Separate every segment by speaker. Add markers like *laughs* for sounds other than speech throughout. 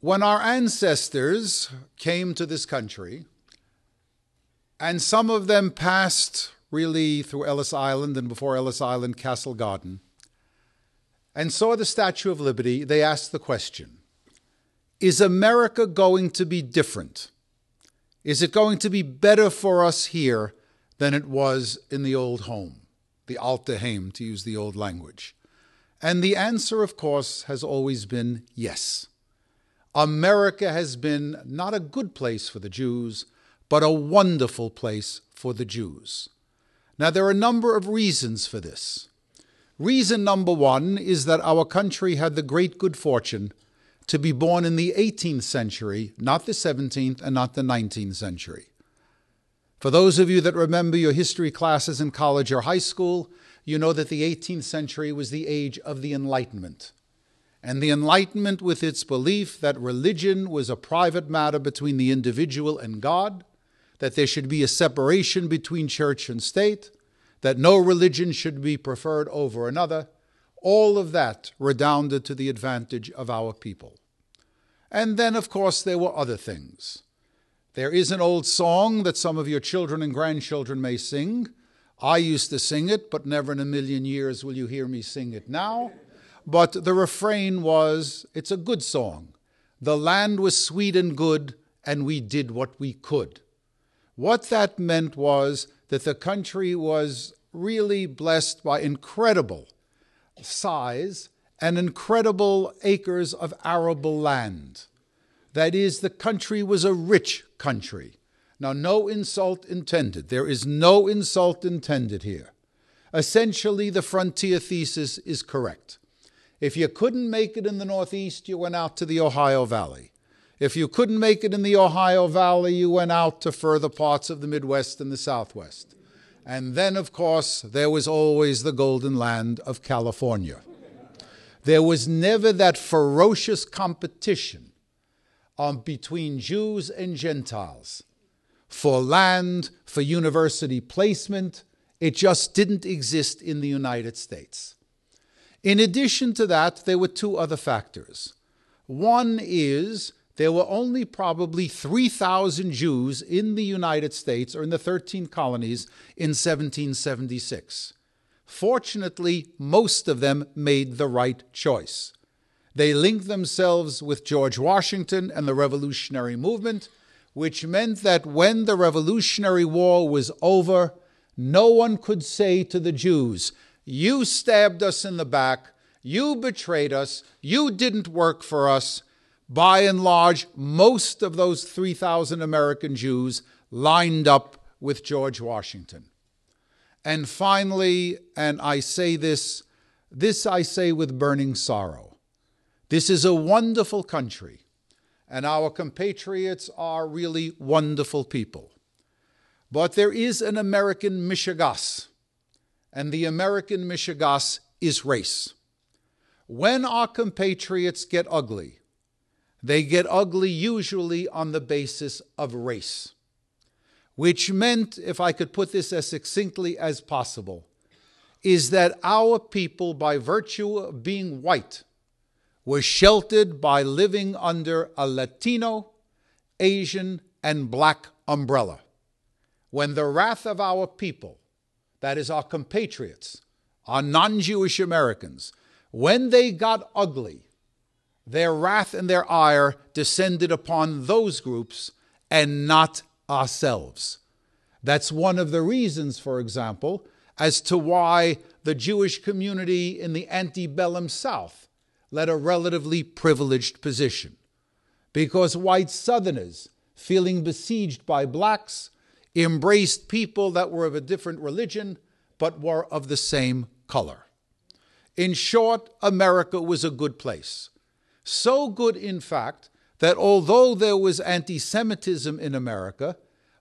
Speaker 1: when our ancestors came to this country, and some of them passed really through Ellis Island and before Ellis Island, Castle Garden, and saw the Statue of Liberty, they asked the question Is America going to be different? Is it going to be better for us here than it was in the old home, the Alte Heim, to use the old language? And the answer, of course, has always been yes. America has been not a good place for the Jews, but a wonderful place for the Jews. Now, there are a number of reasons for this. Reason number one is that our country had the great good fortune to be born in the 18th century, not the 17th and not the 19th century. For those of you that remember your history classes in college or high school, you know that the 18th century was the age of the Enlightenment. And the Enlightenment, with its belief that religion was a private matter between the individual and God, that there should be a separation between church and state, that no religion should be preferred over another, all of that redounded to the advantage of our people. And then, of course, there were other things. There is an old song that some of your children and grandchildren may sing I used to sing it, but never in a million years will you hear me sing it now. But the refrain was it's a good song. The land was sweet and good, and we did what we could. What that meant was that the country was really blessed by incredible size and incredible acres of arable land. That is, the country was a rich country. Now, no insult intended. There is no insult intended here. Essentially, the frontier thesis is correct. If you couldn't make it in the Northeast, you went out to the Ohio Valley. If you couldn't make it in the Ohio Valley, you went out to further parts of the Midwest and the Southwest. And then, of course, there was always the golden land of California. There was never that ferocious competition um, between Jews and Gentiles for land, for university placement. It just didn't exist in the United States. In addition to that, there were two other factors. One is there were only probably 3,000 Jews in the United States or in the 13 colonies in 1776. Fortunately, most of them made the right choice. They linked themselves with George Washington and the Revolutionary Movement which meant that when the Revolutionary War was over, no one could say to the Jews, You stabbed us in the back, you betrayed us, you didn't work for us. By and large, most of those 3,000 American Jews lined up with George Washington. And finally, and I say this, this I say with burning sorrow. This is a wonderful country and our compatriots are really wonderful people. But there is an American mishegas, and the American mishegas is race. When our compatriots get ugly, they get ugly usually on the basis of race, which meant, if I could put this as succinctly as possible, is that our people, by virtue of being white, were sheltered by living under a Latino, Asian, and black umbrella. When the wrath of our people, that is, our compatriots, our non Jewish Americans, when they got ugly, their wrath and their ire descended upon those groups and not ourselves. That's one of the reasons, for example, as to why the Jewish community in the antebellum South led a relatively privileged position because white Southerners, feeling besieged by blacks, embraced people that were of a different religion but were of the same color. In short, America was a good place. So good, in fact, that although there was anti Semitism in America,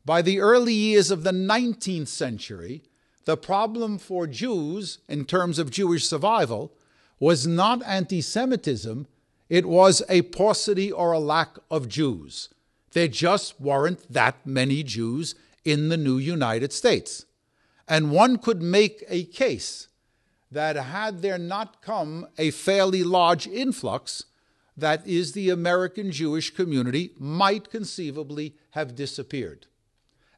Speaker 1: by the early years of the 19th century, the problem for Jews in terms of Jewish survival was not anti Semitism, it was a paucity or a lack of Jews. There just weren't that many Jews in the new United States. And one could make a case that had there not come a fairly large influx, that is the American Jewish community, might conceivably have disappeared.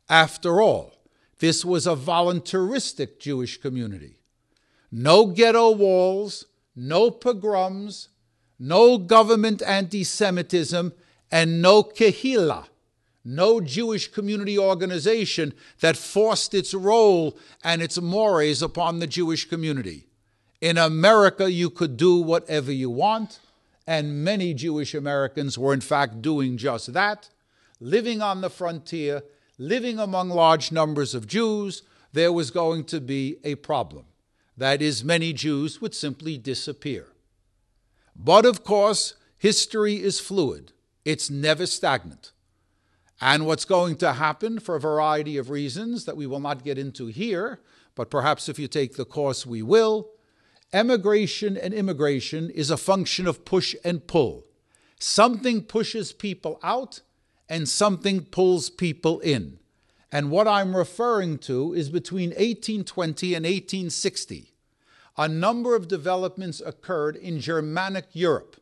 Speaker 1: After all, this was a voluntaristic Jewish community. No ghetto walls, no pogroms, no government anti Semitism, and no kehillah, no Jewish community organization that forced its role and its mores upon the Jewish community. In America, you could do whatever you want, and many Jewish Americans were in fact doing just that, living on the frontier, living among large numbers of Jews. There was going to be a problem. That is, many Jews would simply disappear. But of course, history is fluid, it's never stagnant. And what's going to happen for a variety of reasons that we will not get into here, but perhaps if you take the course, we will. Emigration and immigration is a function of push and pull. Something pushes people out and something pulls people in. And what I'm referring to is between 1820 and 1860. A number of developments occurred in Germanic Europe.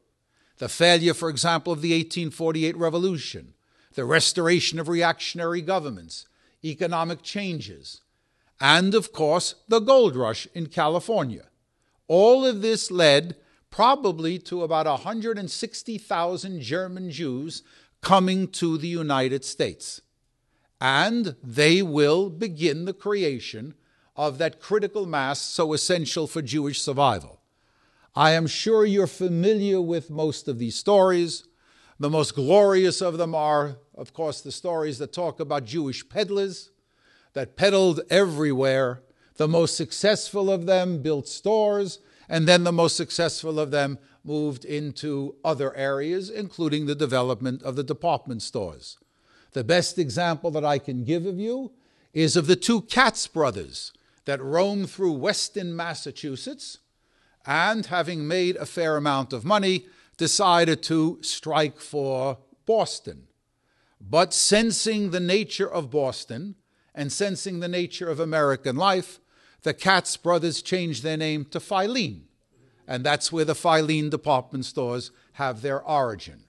Speaker 1: The failure, for example, of the 1848 revolution, the restoration of reactionary governments, economic changes, and of course, the gold rush in California. All of this led probably to about 160,000 German Jews coming to the United States. And they will begin the creation of that critical mass so essential for Jewish survival. I am sure you're familiar with most of these stories. The most glorious of them are, of course, the stories that talk about Jewish peddlers that peddled everywhere. The most successful of them built stores, and then the most successful of them moved into other areas, including the development of the department stores. The best example that I can give of you is of the two Katz brothers that roamed through Weston, Massachusetts, and having made a fair amount of money, decided to strike for Boston. But sensing the nature of Boston and sensing the nature of American life, the Katz brothers changed their name to Filene. And that's where the Filene department stores have their origin.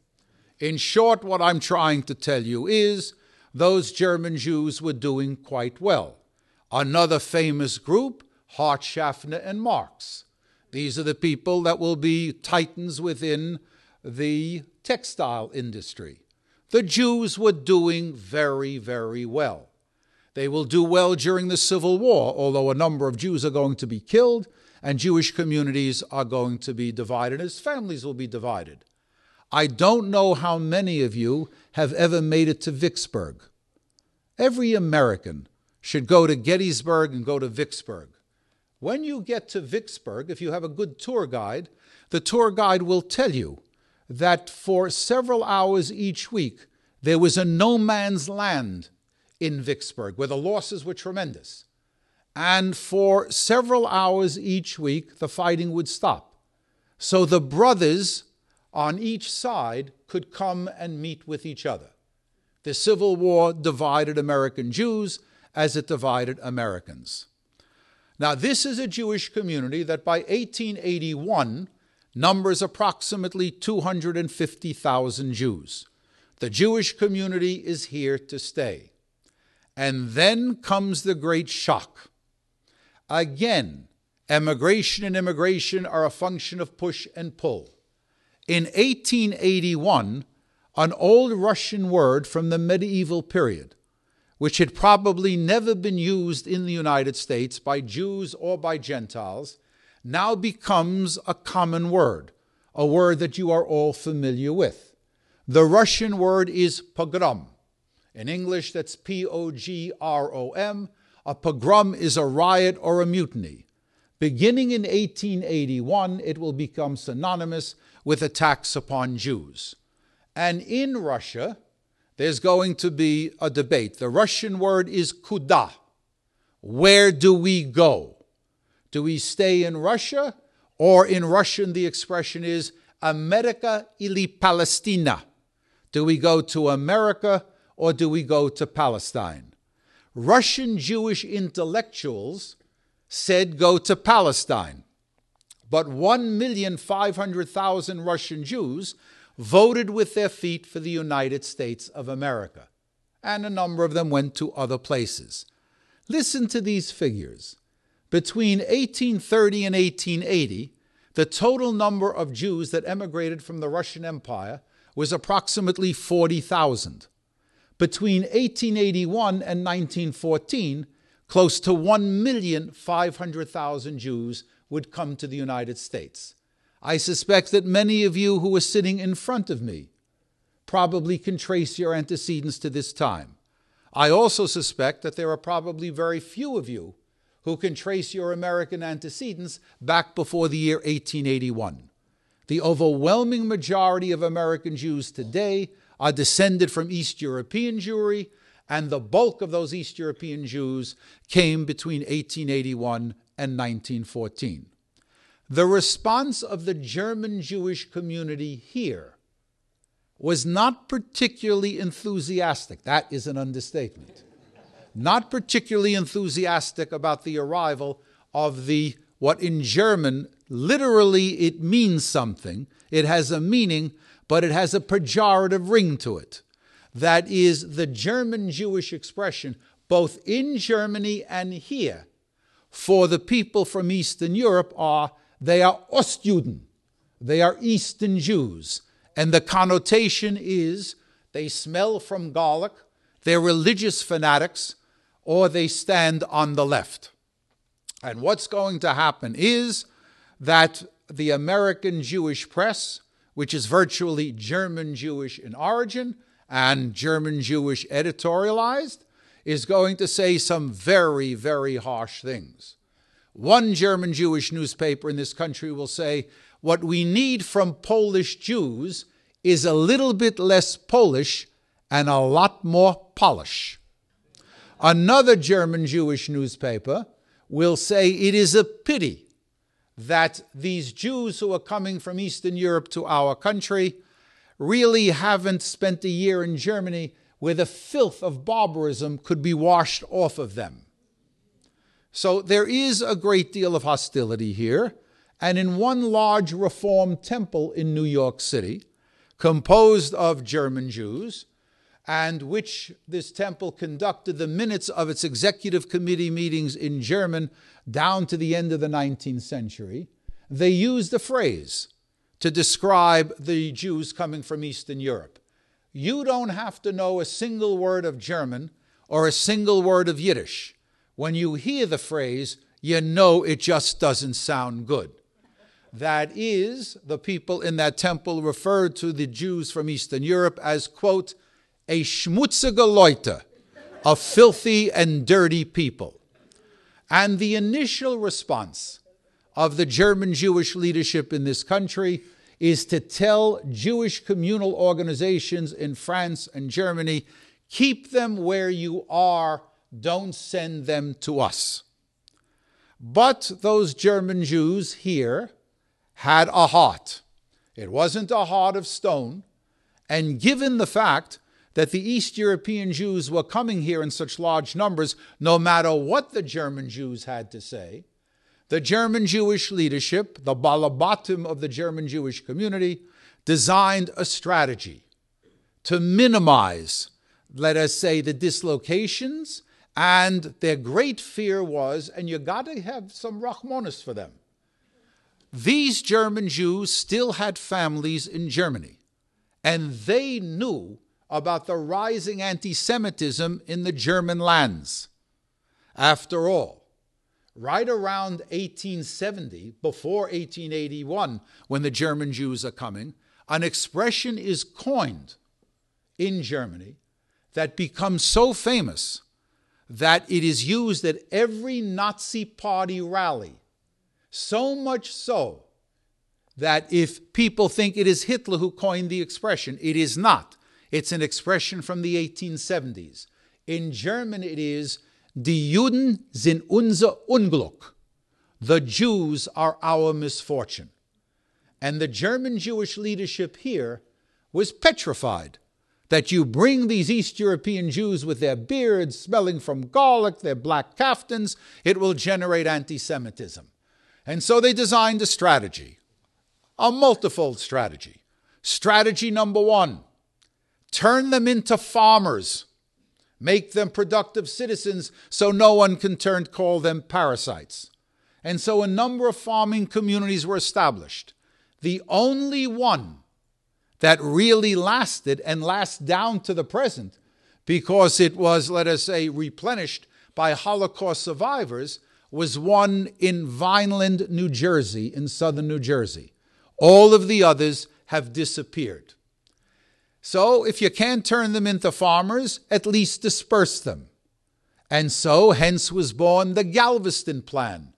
Speaker 1: In short, what I'm trying to tell you is those German Jews were doing quite well. Another famous group, Hart Schaffner and Marx. These are the people that will be titans within the textile industry. The Jews were doing very, very well. They will do well during the Civil War, although a number of Jews are going to be killed and Jewish communities are going to be divided, as families will be divided. I don't know how many of you have ever made it to Vicksburg. Every American should go to Gettysburg and go to Vicksburg. When you get to Vicksburg, if you have a good tour guide, the tour guide will tell you that for several hours each week, there was a no man's land in Vicksburg where the losses were tremendous. And for several hours each week, the fighting would stop. So the brothers on each side could come and meet with each other. The Civil War divided American Jews as it divided Americans. Now, this is a Jewish community that by 1881 numbers approximately 250,000 Jews. The Jewish community is here to stay. And then comes the great shock. Again, emigration and immigration are a function of push and pull. In 1881, an old Russian word from the medieval period, which had probably never been used in the United States by Jews or by Gentiles, now becomes a common word, a word that you are all familiar with. The Russian word is pogrom. In English, that's P O G R O M. A pogrom is a riot or a mutiny. Beginning in 1881, it will become synonymous with attacks upon Jews. And in Russia, there's going to be a debate. The Russian word is kuda. Where do we go? Do we stay in Russia? Or in Russian, the expression is America ili Palestina. Do we go to America or do we go to Palestine? Russian Jewish intellectuals said go to Palestine. but 1,500,000 Russian Jews voted with their feet for the United States of America, and a number of them went to other places. Listen to these figures. Between 1830 and 1880, the total number of Jews that emigrated from the Russian Empire was approximately 40,000. Between 1881 and 1914, close to 1,500,000 Jews would come to the United States. I suspect that many of you who are sitting in front of me probably can trace your antecedents to this time. I also suspect that there are probably very few of you who can trace your American antecedents back before the year 1881. The overwhelming majority of American Jews today are descended from East European Jewry, and the bulk of those East European Jews came between 1881 and 1914. The response of the German Jewish community here was not particularly enthusiastic. That is an understatement. Not particularly enthusiastic about the arrival of the, what in German, literally it means something. It has a meaning, but it has a pejorative ring to it. That is the German Jewish expression, both in Germany and here, for the people from Eastern Europe are they are Ostjuden, they are Eastern Jews. And the connotation is they smell from garlic, they're religious fanatics, or they stand on the left. And what's going to happen is that the American Jewish press, which is virtually German Jewish in origin and German Jewish editorialized, is going to say some very, very harsh things. One German Jewish newspaper in this country will say, What we need from Polish Jews is a little bit less Polish and a lot more polish. Another German Jewish newspaper will say it is a pity that these Jews who are coming from Eastern Europe to our country really haven't spent a year in Germany where the filth of barbarism could be washed off of them. So there is a great deal of hostility here. And in one large Reform temple in New York City, composed of German Jews, and which this temple conducted the minutes of its executive committee meetings in German down to the end of the 19th century, they used a phrase to describe the Jews coming from Eastern Europe. You don't have to know a single word of German or a single word of Yiddish. When you hear the phrase, you know it just doesn't sound good. That is, the people in that temple referred to the Jews from Eastern Europe as, quote, a schmutzige Leute, a filthy and dirty people. And the initial response of the German Jewish leadership in this country is to tell Jewish communal organizations in France and Germany keep them where you are, don't send them to us. But those German Jews here had a heart. It wasn't a heart of stone. And given the fact that the East European Jews were coming here in such large numbers, no matter what the German Jews had to say, the German Jewish leadership, the Balabatim of the German Jewish community, designed a strategy to minimize, let us say, the dislocations. And their great fear was, and you got to have some Rahmanis for them. These German Jews still had families in Germany, and they knew about the rising anti Semitism in the German lands. After all, right around 1870, before 1881, when the German Jews are coming, an expression is coined in Germany that becomes so famous that it is used at every Nazi party rally. So much so that if people think it is Hitler who coined the expression, it is not. It's an expression from the 1870s. In German, it is Die Juden sind unser Unglück. The Jews are our misfortune. And the German Jewish leadership here was petrified that you bring these East European Jews with their beards smelling from garlic, their black kaftans, it will generate anti Semitism. And so they designed a strategy, a multifold strategy. Strategy number one turn them into farmers, make them productive citizens so no one can turn call them parasites. And so a number of farming communities were established. The only one that really lasted and lasts down to the present because it was, let us say, replenished by Holocaust survivors was one in Vineland, New Jersey, in southern New Jersey. All of the others have disappeared. So, if you can't turn them into farmers, at least disperse them. And so, hence was born the Galveston Plan.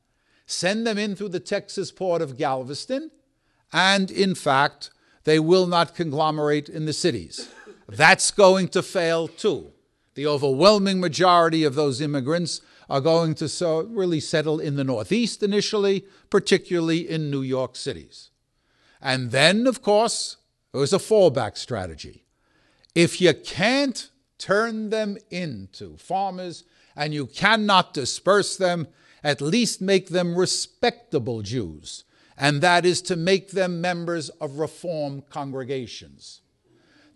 Speaker 1: Send them in through the Texas port of Galveston, and in fact, they will not conglomerate in the cities. That's going to fail too. The overwhelming majority of those immigrants are going to so really settle in the Northeast initially, particularly in New York cities. And then, of course, there was a fallback strategy. If you can't turn them into farmers and you cannot disperse them, at least make them respectable Jews, and that is to make them members of Reform congregations.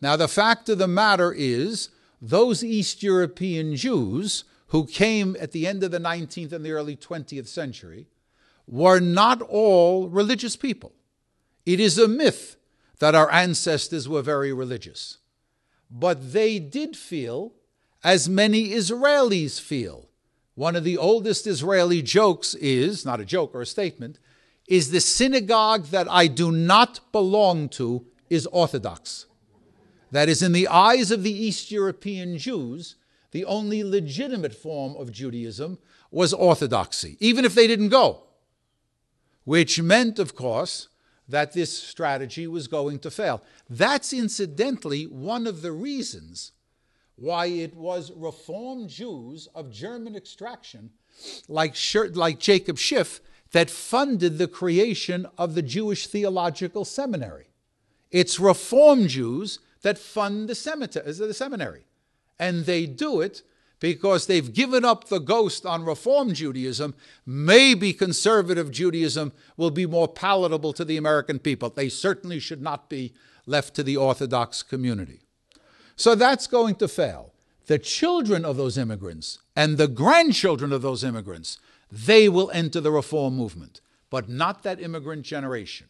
Speaker 1: Now, the fact of the matter is, those East European Jews who came at the end of the 19th and the early 20th century were not all religious people. It is a myth that our ancestors were very religious. But they did feel as many Israelis feel. One of the oldest Israeli jokes is not a joke or a statement is the synagogue that I do not belong to is Orthodox. That is, in the eyes of the East European Jews, the only legitimate form of Judaism was orthodoxy, even if they didn't go. Which meant, of course, that this strategy was going to fail. That's incidentally one of the reasons why it was Reformed Jews of German extraction, like, like Jacob Schiff, that funded the creation of the Jewish Theological Seminary. It's Reform Jews that fund the, seminary. And they do it because they've given up the ghost on Reform Judaism. Maybe conservative Judaism will be more palatable to the American people. They certainly should not be left to the Orthodox community. So that's going to fail. The children of those immigrants and the grandchildren of those immigrants, they will enter the Reform movement, but not that immigrant generation.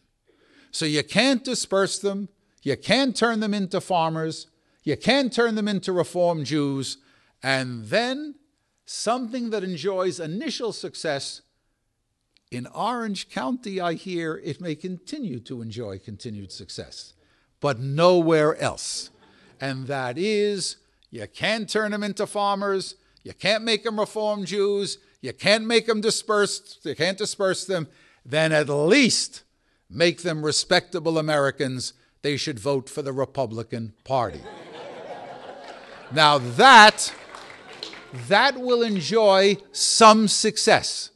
Speaker 1: So you can't disperse them. You can't turn them into farmers. You can't turn them into Reform Jews. And then something that enjoys initial success in Orange County, I hear it may continue to enjoy continued success, but nowhere else. And that is you can't turn them into farmers, you can't make them Reform Jews, you can't make them dispersed, you can't disperse them, then at least make them respectable Americans they should vote for the Republican Party. now that that will enjoy some success.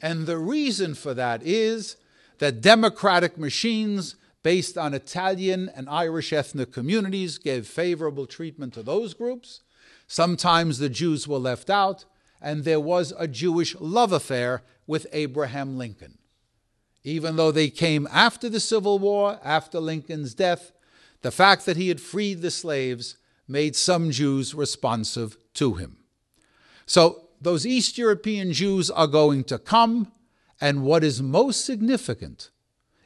Speaker 1: And the reason for that is that democratic machines based on Italian and Irish ethnic communities gave favorable treatment to those groups. Sometimes the Jews were left out, and there was a Jewish love affair with Abraham Lincoln. Even though they came after the Civil War, after Lincoln's death, the fact that he had freed the slaves made some Jews responsive to him. So those East European Jews are going to come, and what is most significant,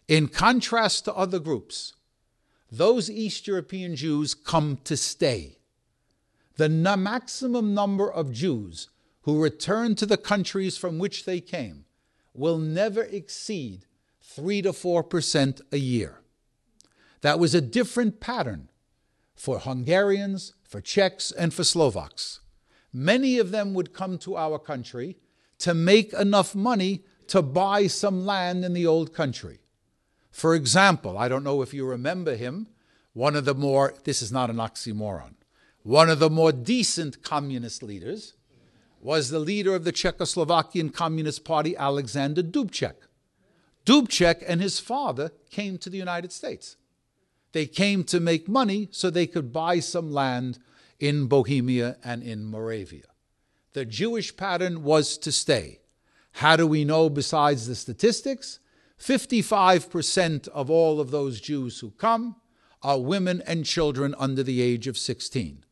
Speaker 1: in contrast to other groups, those East European Jews come to stay. The maximum number of Jews who return to the countries from which they came will never exceed 3 to 4% a year. That was a different pattern for Hungarians, for Czechs, and for Slovaks. Many of them would come to our country to make enough money to buy some land in the old country. For example, I don't know if you remember him, one of the more, this is not an oxymoron, one of the more decent communist leaders was the leader of the Czechoslovakian Communist Party, Alexander Dubček. Dubček and his father came to the United States. They came to make money so they could buy some land in Bohemia and in Moravia. The Jewish pattern was to stay. How do we know besides the statistics? 55% of all of those Jews who come are women and children under the age of 16.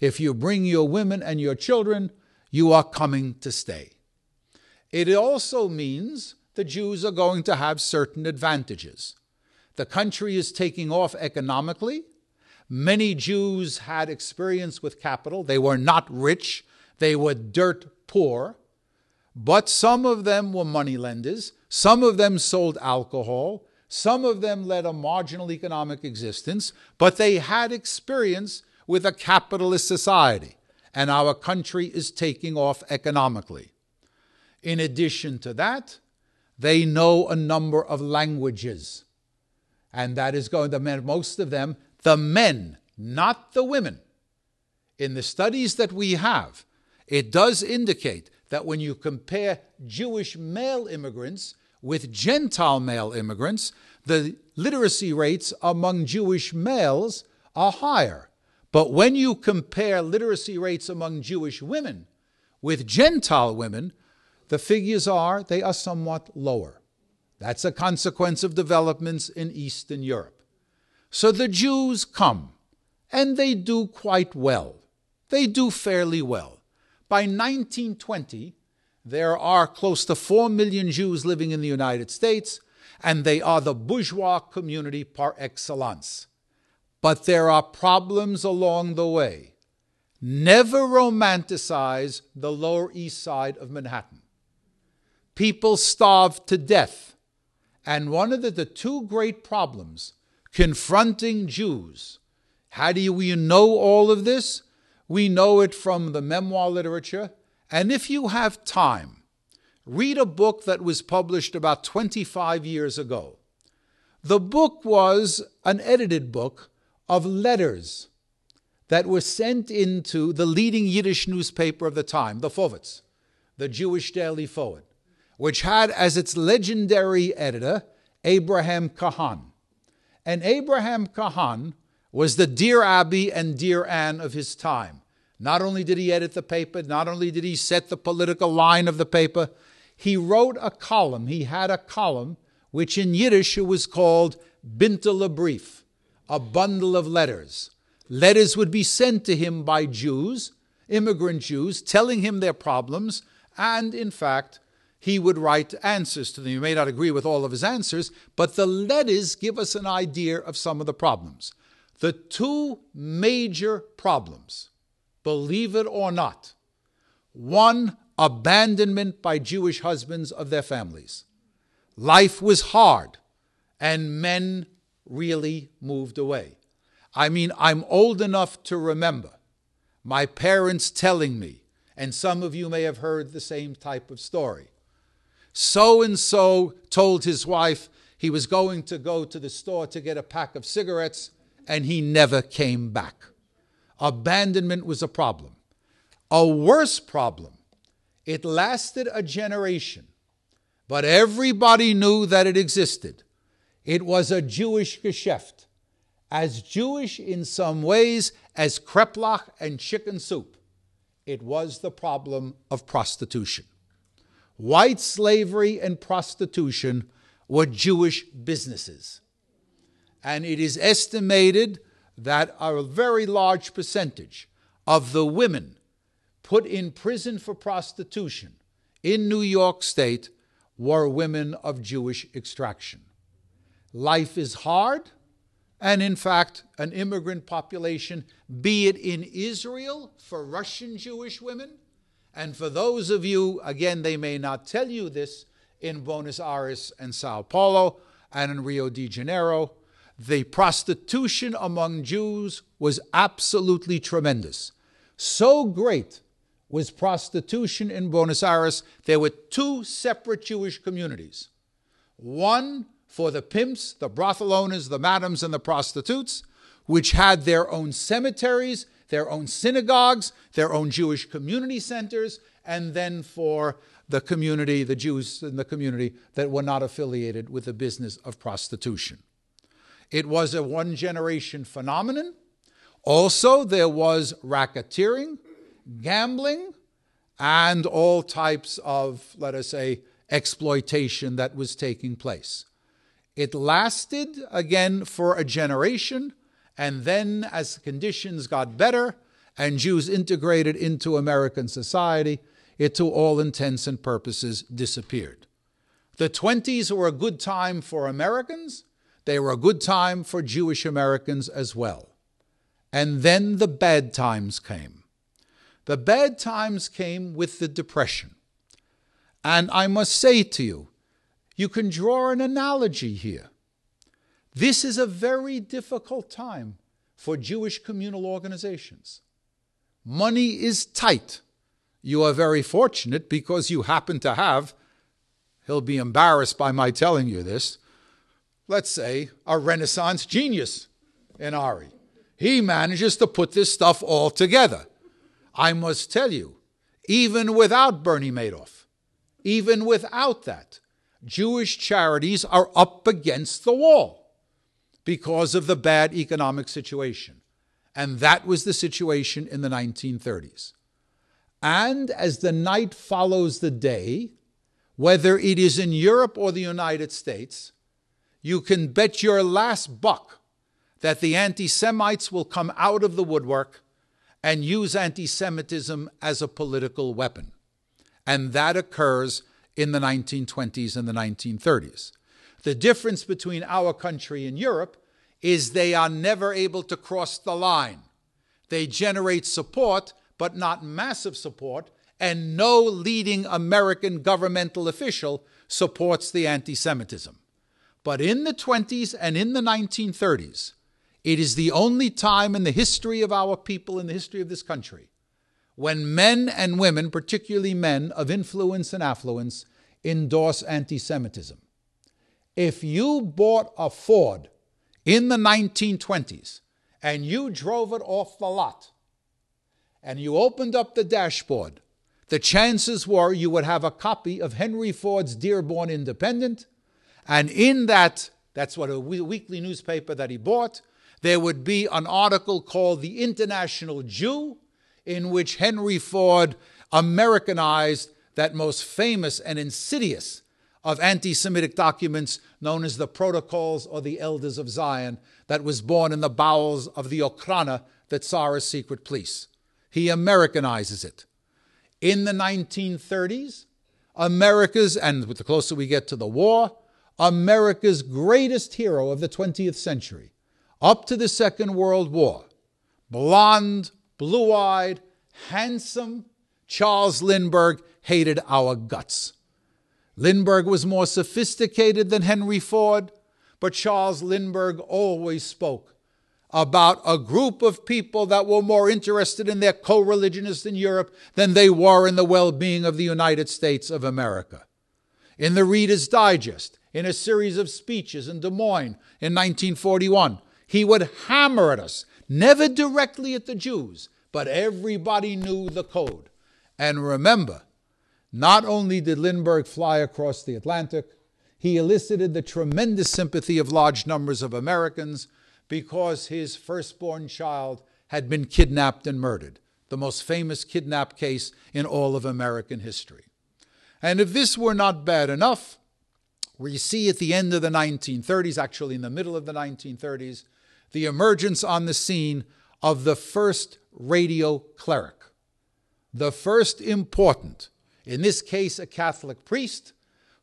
Speaker 1: If you bring your women and your children, you are coming to stay. It also means the Jews are going to have certain advantages. The country is taking off economically. Many Jews had experience with capital. They were not rich, they were dirt poor. But some of them were moneylenders. Some of them sold alcohol. Some of them led a marginal economic existence. But they had experience with a capitalist society. And our country is taking off economically. In addition to that, they know a number of languages. And that is going to mean most of them, the men, not the women. In the studies that we have, it does indicate that when you compare Jewish male immigrants with Gentile male immigrants, the literacy rates among Jewish males are higher. But when you compare literacy rates among Jewish women with Gentile women, the figures are they are somewhat lower. That's a consequence of developments in Eastern Europe. So the Jews come, and they do quite well. They do fairly well. By 1920, there are close to 4 million Jews living in the United States, and they are the bourgeois community par excellence. But there are problems along the way. Never romanticize the Lower East Side of Manhattan. People starve to death. And one of the, the two great problems confronting Jews, how do you know all of this? We know it from the memoir literature. And if you have time, read a book that was published about 25 years ago. The book was an edited book of letters that were sent into the leading Yiddish newspaper of the time, the Forverts, the Jewish Daily Forward, which had as its legendary editor Abraham Cahan. And Abraham Cahan was the Dear Abby and Dear Anne of his time. Not only did he edit the paper, not only did he set the political line of the paper, he wrote a column. He had a column which in Yiddish was called Bintele Brief, a bundle of letters. Letters would be sent to him by Jews, immigrant Jews, telling him their problems, and in fact, he would write answers to them. You may not agree with all of his answers, but the letters give us an idea of some of the problems. The two major problems, believe it or not one, abandonment by Jewish husbands of their families. Life was hard, and men really moved away. I mean, I'm old enough to remember my parents telling me, and some of you may have heard the same type of story. So and so told his wife he was going to go to the store to get a pack of cigarettes, and he never came back. Abandonment was a problem. A worse problem, it lasted a generation, but everybody knew that it existed. It was a Jewish Geschäft, as Jewish in some ways as kreplach and chicken soup. It was the problem of prostitution. White slavery and prostitution were Jewish businesses. And it is estimated that a very large percentage of the women put in prison for prostitution in New York State were women of Jewish extraction. Life is hard, and in fact, an immigrant population, be it in Israel for Russian Jewish women, and for those of you, again, they may not tell you this in Buenos Aires and Sao Paulo and in Rio de Janeiro, the prostitution among Jews was absolutely tremendous. So great was prostitution in Buenos Aires, there were two separate Jewish communities. One for the pimps, the brothel owners, the madams, and the prostitutes, which had their own cemeteries, their own synagogues, their own Jewish community centers, and then for the community, the Jews in the community that were not affiliated with the business of prostitution. It was a one generation phenomenon. Also, there was racketeering, gambling, and all types of, let us say, exploitation that was taking place. It lasted again for a generation, and then as conditions got better and Jews integrated into American society, it to all intents and purposes disappeared. The 20s were a good time for Americans, they were a good time for Jewish Americans as well. And then the bad times came. The bad times came with the Depression. And I must say to you, you can draw an analogy here. This is a very difficult time for Jewish communal organizations. Money is tight. You are very fortunate because you happen to have, he'll be embarrassed by my telling you this, let's say, a Renaissance genius in Ari. He manages to put this stuff all together. I must tell you, even without Bernie Madoff, even without that, Jewish charities are up against the wall because of the bad economic situation. And that was the situation in the 1930s. And as the night follows the day, whether it is in Europe or the United States, you can bet your last buck that the anti Semites will come out of the woodwork and use anti Semitism as a political weapon. And that occurs in the 1920s and the 1930s. The difference between our country and Europe is they are never able to cross the line. They generate support, but not massive support, and no leading American governmental official supports the anti Semitism. But in the 20s and in the 1930s, it is the only time in the history of our people, in the history of this country, when men and women, particularly men of influence and affluence, endorse anti Semitism. If you bought a Ford in the 1920s and you drove it off the lot and you opened up the dashboard, the chances were you would have a copy of Henry Ford's Dearborn Independent. And in that, that's what a weekly newspaper that he bought, there would be an article called The International Jew in which Henry Ford Americanized that most famous and insidious of anti Semitic documents known as the Protocols or the Elders of Zion, that was born in the bowels of the Okhrana, the Tsar's secret police. He Americanizes it. In the 1930s, America's, and with the closer we get to the war, America's greatest hero of the 20th century, up to the Second World War, blonde, blue eyed, handsome Charles Lindbergh hated our guts. Lindbergh was more sophisticated than Henry Ford, but Charles Lindbergh always spoke about a group of people that were more interested in their co religionists in Europe than they were in the well being of the United States of America. In the Reader's Digest, in a series of speeches in Des Moines in 1941, he would hammer at us, never directly at the Jews, but everybody knew the code. And remember, not only did Lindbergh fly across the Atlantic, he elicited the tremendous sympathy of large numbers of Americans because his firstborn child had been kidnapped and murdered, the most famous kidnap case in all of American history. And if this were not bad enough, we see at the end of the 1930s, actually in the middle of the 1930s, the emergence on the scene of the first radio cleric the first important, in this case, a Catholic priest,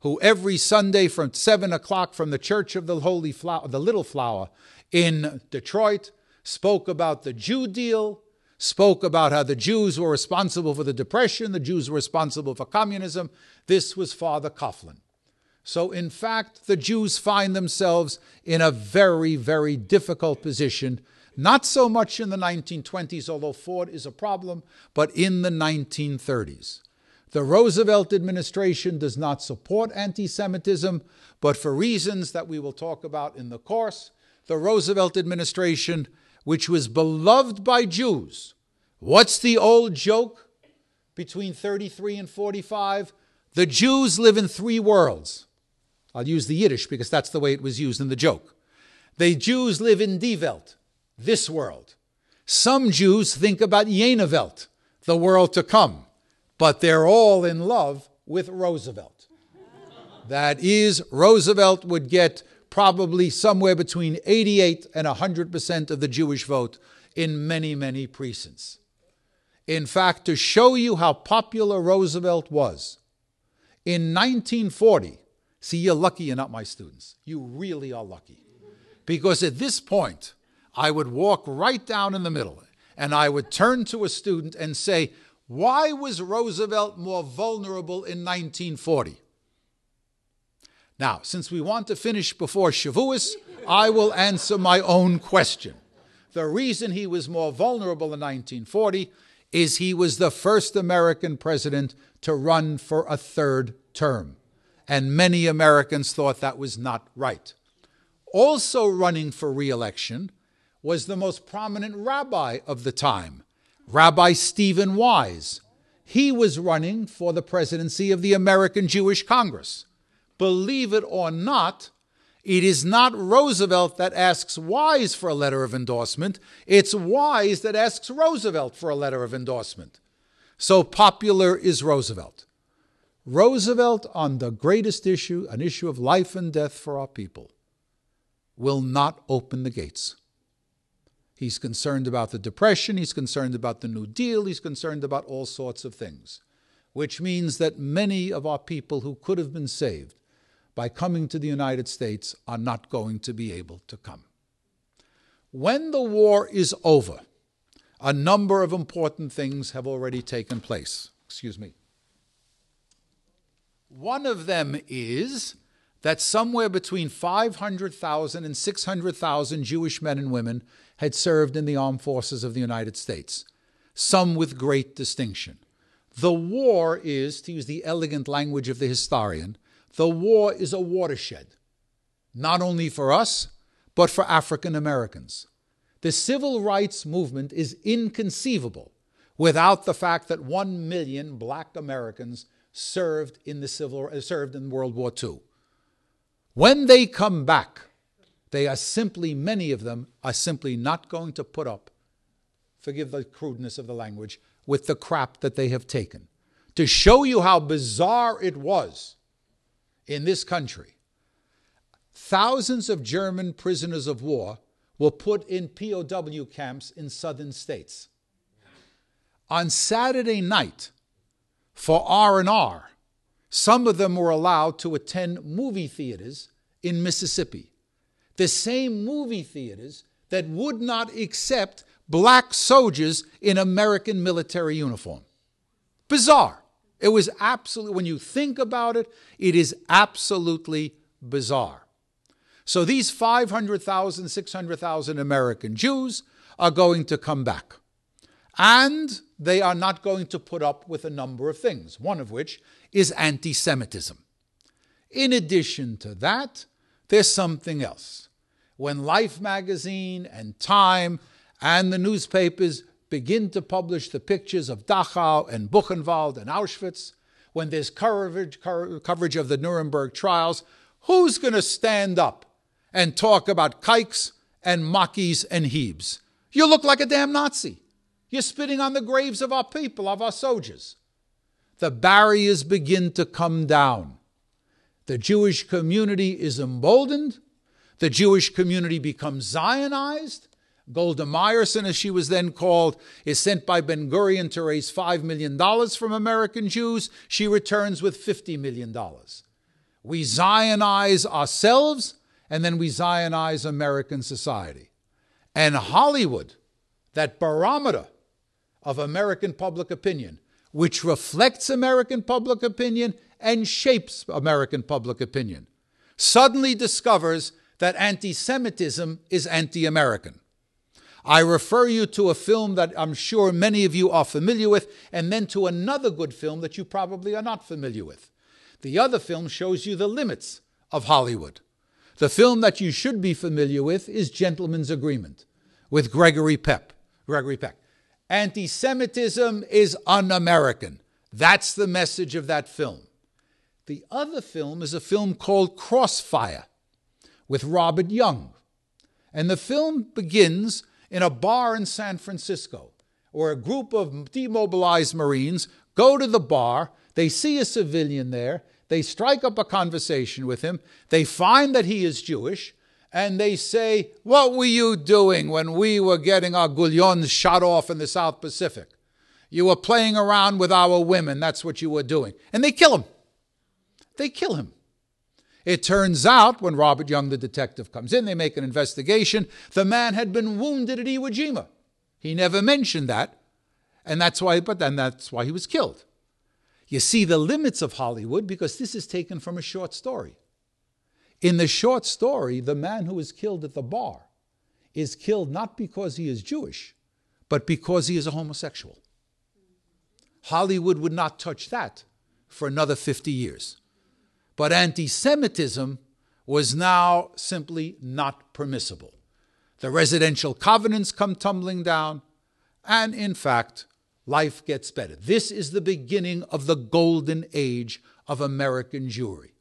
Speaker 1: who every Sunday from seven o'clock from the Church of the Holy Flower, the Little Flower in Detroit, spoke about the Jew deal, spoke about how the Jews were responsible for the Depression, the Jews were responsible for communism. This was Father Coughlin. So, in fact, the Jews find themselves in a very, very difficult position not so much in the 1920s, although Ford is a problem, but in the 1930s. The Roosevelt administration does not support anti Semitism, but for reasons that we will talk about in the course, the Roosevelt administration, which was beloved by Jews, what's the old joke between 33 and 45? The Jews live in three worlds. I'll use the Yiddish because that's the way it was used in the joke. The Jews live in Die Welt this world. Some Jews think about Jenewelt, the world to come. but they're all in love with Roosevelt. That is, Roosevelt would get probably somewhere between 88 and 100% of the Jewish vote in many, many precincts. In fact, to show you how popular Roosevelt was, in 1940, see, you're lucky you're not my students. You really are lucky. Because at this point, I would walk right down in the middle and I would turn to a student and say, Why was Roosevelt more vulnerable in 1940? Now, since we want to finish before Shavuos, I will answer my own question. The reason he was more vulnerable in 1940 is he was the first American president to run for a third term. And many Americans thought that was not right. Also running for reelection was the most prominent rabbi of the time, Rabbi Stephen Wise. He was running for the presidency of the American Jewish Congress. Believe it or not, it is not Roosevelt that asks Wise for a letter of endorsement. It's Wise that asks Roosevelt for a letter of endorsement. So popular is Roosevelt. Roosevelt, on the greatest issue, an issue of life and death for our people, will not open the gates. He's concerned about the Depression, he's concerned about the New Deal, he's concerned about all sorts of things, which means that many of our people who could have been saved by coming to the United States are not going to be able to come. When the war is over, a number of important things have already taken place. Excuse me. One of them is that somewhere between 500,000 and 600,000 Jewish men and women had served in the armed forces of the United States, some with great distinction. The war is, to use the elegant language of the historian, the war is a watershed, not only for us, but for African Americans. The civil rights movement is inconceivable without the fact that one million black Americans served in, the civil, uh, served in World War II. When they come back, they are simply, many of them are simply not going to put up, forgive the crudeness of the language, with the crap that they have taken. To show you how bizarre it was in this country, thousands of German prisoners of war were put in POW camps in southern states. On Saturday night, for R&R, some of them were allowed to attend movie theaters in Mississippi. The same movie theaters that would not accept black soldiers in American military uniform. Bizarre. It was absolutely, when you think about it, it is absolutely bizarre. So these 500,000, 600,000 American Jews are going to come back. And they are not going to put up with a number of things, one of which is anti Semitism. In addition to that, there's something else. When Life magazine and Time and the newspapers begin to publish the pictures of Dachau and Buchenwald and Auschwitz, when there's coverage, coverage of the Nuremberg trials, who's going to stand up and talk about kikes and Mackies and Hebes? You look like a damn Nazi. You're spitting on the graves of our people, of our soldiers. The barriers begin to come down. The Jewish community is emboldened. The Jewish community becomes Zionized. Golda Meyerson, as she was then called, is sent by Ben Gurion to raise $5 million from American Jews. She returns with $50 million. We Zionize ourselves, and then we Zionize American society. And Hollywood, that barometer of American public opinion, which reflects American public opinion and shapes American public opinion, suddenly discovers that anti Semitism is anti American. I refer you to a film that I'm sure many of you are familiar with, and then to another good film that you probably are not familiar with. The other film shows you the limits of Hollywood. The film that you should be familiar with is Gentleman's Agreement with Gregory Peck. Gregory Peck. Anti Semitism is un American. That's the message of that film. The other film is a film called Crossfire with Robert Young. And the film begins in a bar in San Francisco where a group of demobilized Marines go to the bar, they see a civilian there, they strike up a conversation with him, they find that he is Jewish, and they say, What were you doing when we were getting our gullions shot off in the South Pacific? You were playing around with our women, that's what you were doing. And they kill him. They kill him. It turns out, when Robert Young, the detective, comes in, they make an investigation. The man had been wounded at Iwo Jima. He never mentioned that, and that's why. But then that's why he was killed. You see the limits of Hollywood because this is taken from a short story. In the short story, the man who is killed at the bar is killed not because he is Jewish, but because he is a homosexual. Hollywood would not touch that for another 50 years. But anti Semitism was now simply not permissible. The residential covenants come tumbling down, and in fact, life gets better. This is the beginning of the golden age of American Jewry.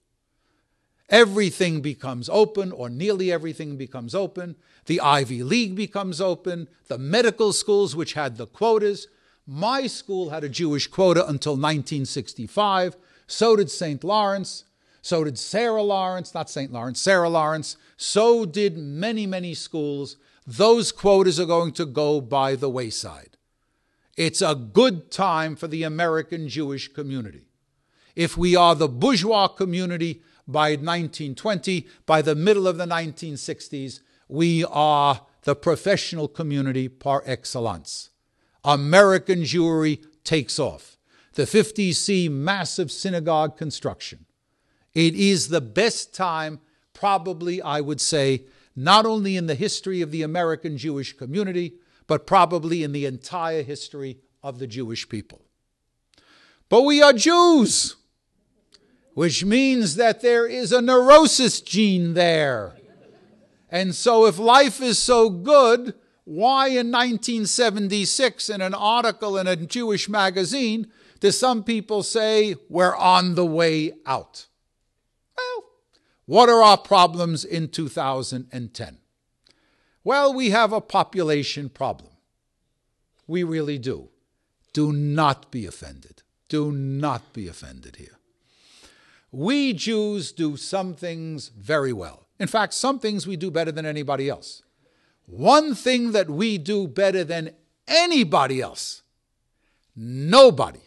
Speaker 1: Everything becomes open, or nearly everything becomes open. The Ivy League becomes open. The medical schools, which had the quotas. My school had a Jewish quota until 1965. So did St. Lawrence. So did Sarah Lawrence, not St. Lawrence, Sarah Lawrence. So did many, many schools. Those quotas are going to go by the wayside. It's a good time for the American Jewish community. If we are the bourgeois community by 1920, by the middle of the 1960s, we are the professional community par excellence. American Jewry takes off. The 50C massive synagogue construction. It is the best time, probably, I would say, not only in the history of the American Jewish community, but probably in the entire history of the Jewish people. But we are Jews, which means that there is a neurosis gene there. And so, if life is so good, why in 1976, in an article in a Jewish magazine, do some people say we're on the way out? Well, what are our problems in 2010? Well, we have a population problem. We really do. Do not be offended. Do not be offended here. We Jews do some things very well. In fact, some things we do better than anybody else. One thing that we do better than anybody else nobody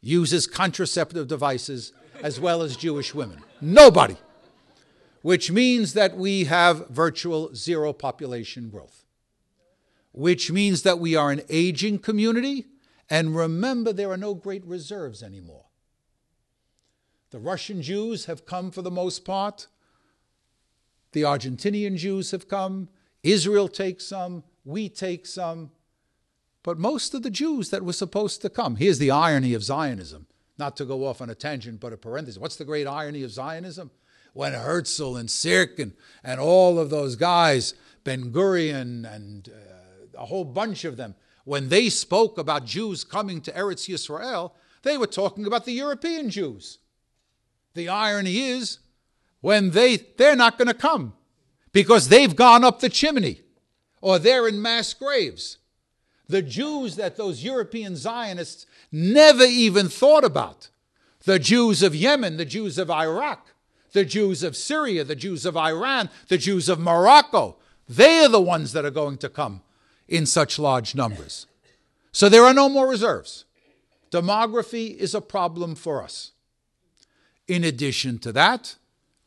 Speaker 1: uses contraceptive devices as well as Jewish women. Nobody. Which means that we have virtual zero population growth. Which means that we are an aging community. And remember, there are no great reserves anymore. The Russian Jews have come for the most part. The Argentinian Jews have come. Israel takes some. We take some. But most of the Jews that were supposed to come, here's the irony of Zionism not to go off on a tangent, but a parenthesis. What's the great irony of Zionism? When Herzl and Syrkin and all of those guys, Ben Gurion and uh, a whole bunch of them, when they spoke about Jews coming to Eretz Yisrael, they were talking about the European Jews. The irony is, when they they're not going to come because they've gone up the chimney or they're in mass graves. The Jews that those European Zionists never even thought about. The Jews of Yemen, the Jews of Iraq, the Jews of Syria, the Jews of Iran, the Jews of Morocco. They are the ones that are going to come in such large numbers. So there are no more reserves. Demography is a problem for us. In addition to that,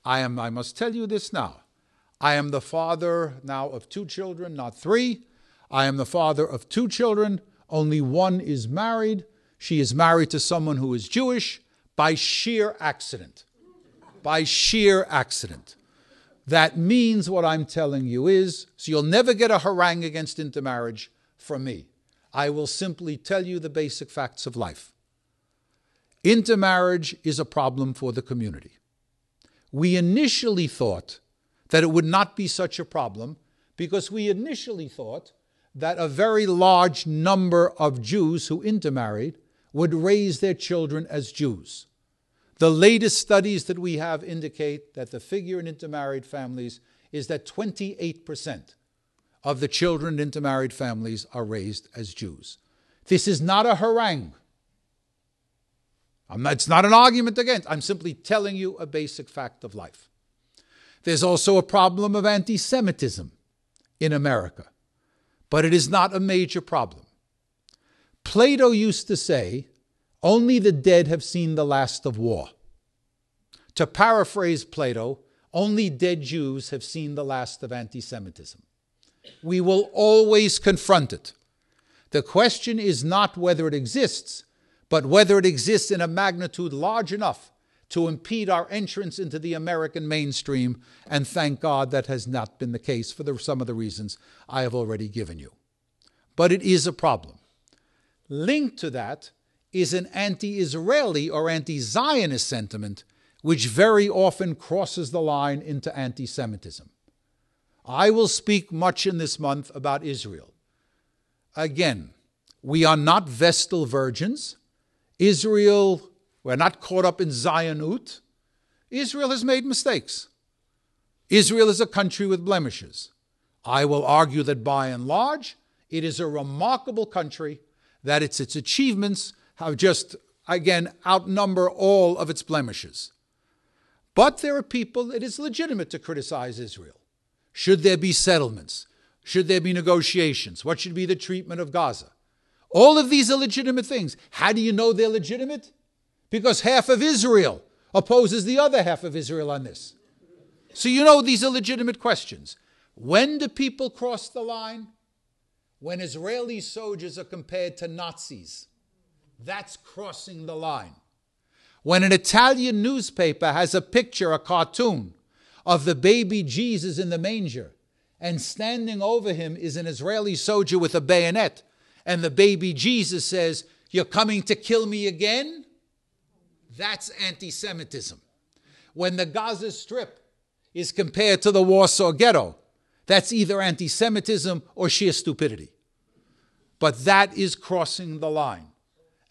Speaker 1: I am I must tell you this now. I am the father now of two children, not three. I am the father of two children. Only one is married. She is married to someone who is Jewish by sheer accident. By sheer accident. That means what I'm telling you is so you'll never get a harangue against intermarriage from me. I will simply tell you the basic facts of life. Intermarriage is a problem for the community. We initially thought that it would not be such a problem because we initially thought that a very large number of Jews who intermarried would raise their children as Jews. The latest studies that we have indicate that the figure in intermarried families is that 28% of the children in intermarried families are raised as Jews. This is not a harangue. Not, it's not an argument against. I'm simply telling you a basic fact of life. There's also a problem of anti Semitism in America, but it is not a major problem. Plato used to say, only the dead have seen the last of war. To paraphrase Plato, only dead Jews have seen the last of anti Semitism. We will always confront it. The question is not whether it exists, but whether it exists in a magnitude large enough to impede our entrance into the American mainstream, and thank God that has not been the case for the, some of the reasons I have already given you. But it is a problem. Linked to that is an anti Israeli or anti Zionist sentiment, which very often crosses the line into anti Semitism. I will speak much in this month about Israel. Again, we are not Vestal virgins. Israel, we're not caught up in Zionut. Israel has made mistakes. Israel is a country with blemishes. I will argue that by and large, it is a remarkable country, that it's its achievements have just, again, outnumber all of its blemishes. But there are people, it is legitimate to criticize Israel. Should there be settlements? Should there be negotiations? What should be the treatment of Gaza? All of these are legitimate things. How do you know they're legitimate? Because half of Israel opposes the other half of Israel on this. So you know these are legitimate questions. When do people cross the line? When Israeli soldiers are compared to Nazis. That's crossing the line. When an Italian newspaper has a picture, a cartoon, of the baby Jesus in the manger, and standing over him is an Israeli soldier with a bayonet, and the baby Jesus says, You're coming to kill me again? That's anti Semitism. When the Gaza Strip is compared to the Warsaw Ghetto, that's either anti Semitism or sheer stupidity. But that is crossing the line.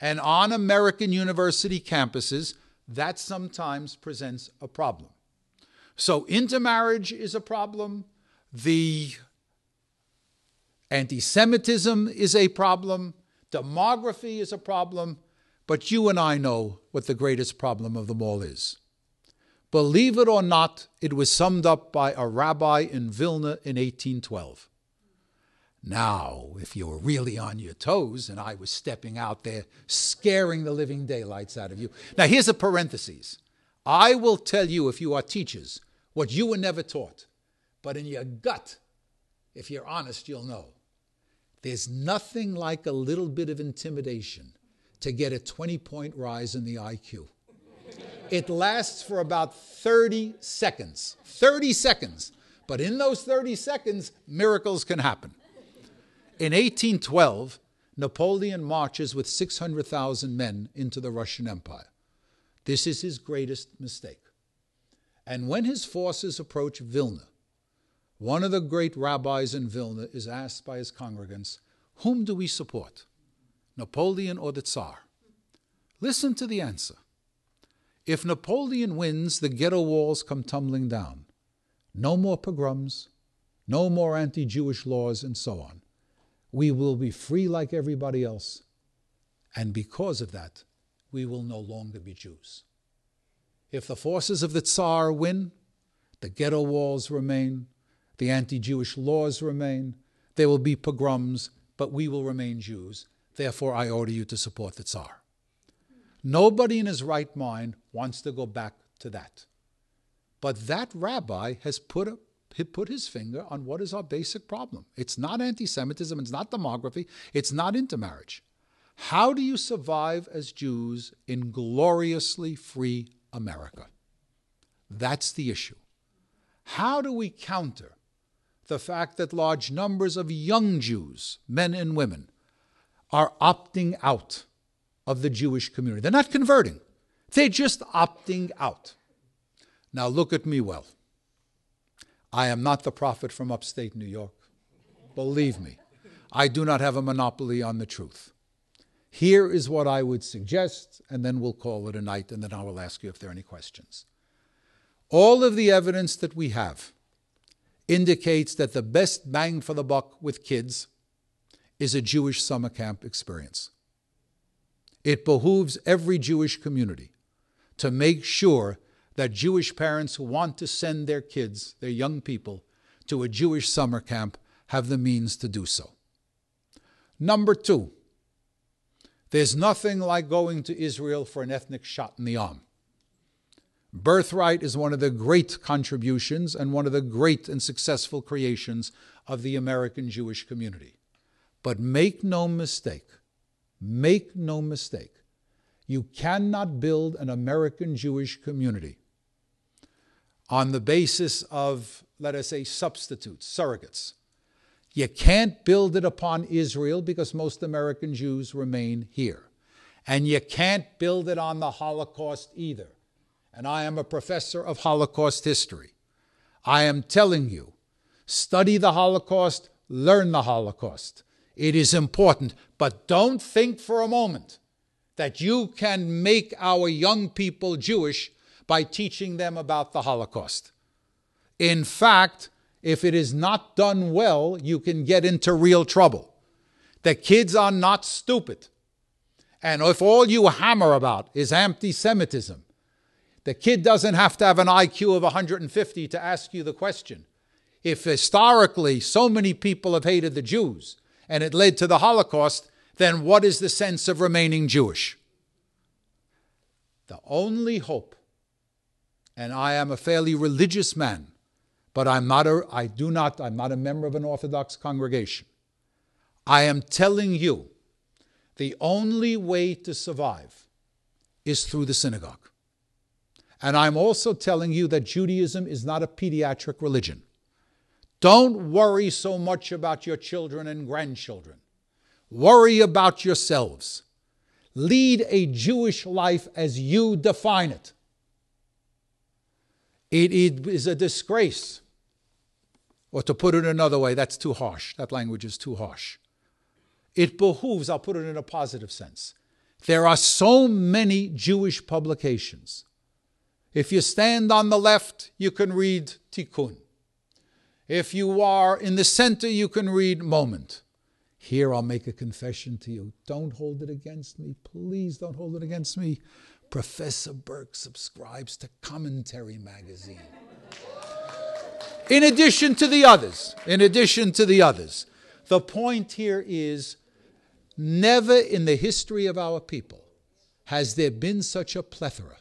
Speaker 1: And on American university campuses, that sometimes presents a problem. So, intermarriage is a problem. The anti Semitism is a problem. Demography is a problem. But you and I know what the greatest problem of them all is. Believe it or not, it was summed up by a rabbi in Vilna in 1812. Now, if you were really on your toes and I was stepping out there scaring the living daylights out of you. Now, here's a parenthesis. I will tell you, if you are teachers, what you were never taught. But in your gut, if you're honest, you'll know. There's nothing like a little bit of intimidation to get a 20 point rise in the IQ. It lasts for about 30 seconds. 30 seconds. But in those 30 seconds, miracles can happen. In 1812, Napoleon marches with 600,000 men into the Russian Empire. This is his greatest mistake. And when his forces approach Vilna, one of the great rabbis in Vilna is asked by his congregants, Whom do we support, Napoleon or the Tsar? Listen to the answer. If Napoleon wins, the ghetto walls come tumbling down. No more pogroms, no more anti Jewish laws, and so on. We will be free like everybody else. And because of that, we will no longer be Jews. If the forces of the Tsar win, the ghetto walls remain, the anti Jewish laws remain, there will be pogroms, but we will remain Jews. Therefore, I order you to support the Tsar. Nobody in his right mind wants to go back to that. But that rabbi has put, a, put his finger on what is our basic problem. It's not anti Semitism, it's not demography, it's not intermarriage. How do you survive as Jews in gloriously free America. That's the issue. How do we counter the fact that large numbers of young Jews, men and women, are opting out of the Jewish community? They're not converting, they're just opting out. Now, look at me well. I am not the prophet from upstate New York. Believe me, I do not have a monopoly on the truth. Here is what I would suggest, and then we'll call it a night, and then I will ask you if there are any questions. All of the evidence that we have indicates that the best bang for the buck with kids is a Jewish summer camp experience. It behooves every Jewish community to make sure that Jewish parents who want to send their kids, their young people, to a Jewish summer camp have the means to do so. Number two, there's nothing like going to Israel for an ethnic shot in the arm. Birthright is one of the great contributions and one of the great and successful creations of the American Jewish community. But make no mistake, make no mistake, you cannot build an American Jewish community on the basis of, let us say, substitutes, surrogates. You can't build it upon Israel because most American Jews remain here. And you can't build it on the Holocaust either. And I am a professor of Holocaust history. I am telling you, study the Holocaust, learn the Holocaust. It is important, but don't think for a moment that you can make our young people Jewish by teaching them about the Holocaust. In fact, if it is not done well, you can get into real trouble. The kids are not stupid. And if all you hammer about is anti Semitism, the kid doesn't have to have an IQ of 150 to ask you the question. If historically so many people have hated the Jews and it led to the Holocaust, then what is the sense of remaining Jewish? The only hope and I am a fairly religious man, but I'm not a, I do not, I'm not a member of an Orthodox congregation. I am telling you, the only way to survive is through the synagogue. And I'm also telling you that Judaism is not a pediatric religion. Don't worry so much about your children and grandchildren. Worry about yourselves. Lead a Jewish life as you define it. It, is a disgrace. Or to put it another way, that's too harsh. That language is too harsh. It behooves, I'll put it in a positive sense. There are so many Jewish publications. If you stand on the left, you can read Tikkun. If you are in the center, you can read Moment. Here, I'll make a confession to you. Don't hold it against me. Please don't hold it against me. Professor Berk subscribes to Commentary Magazine. In addition to the others, in addition to the others, the point here is never in the history of our people has there been such a plethora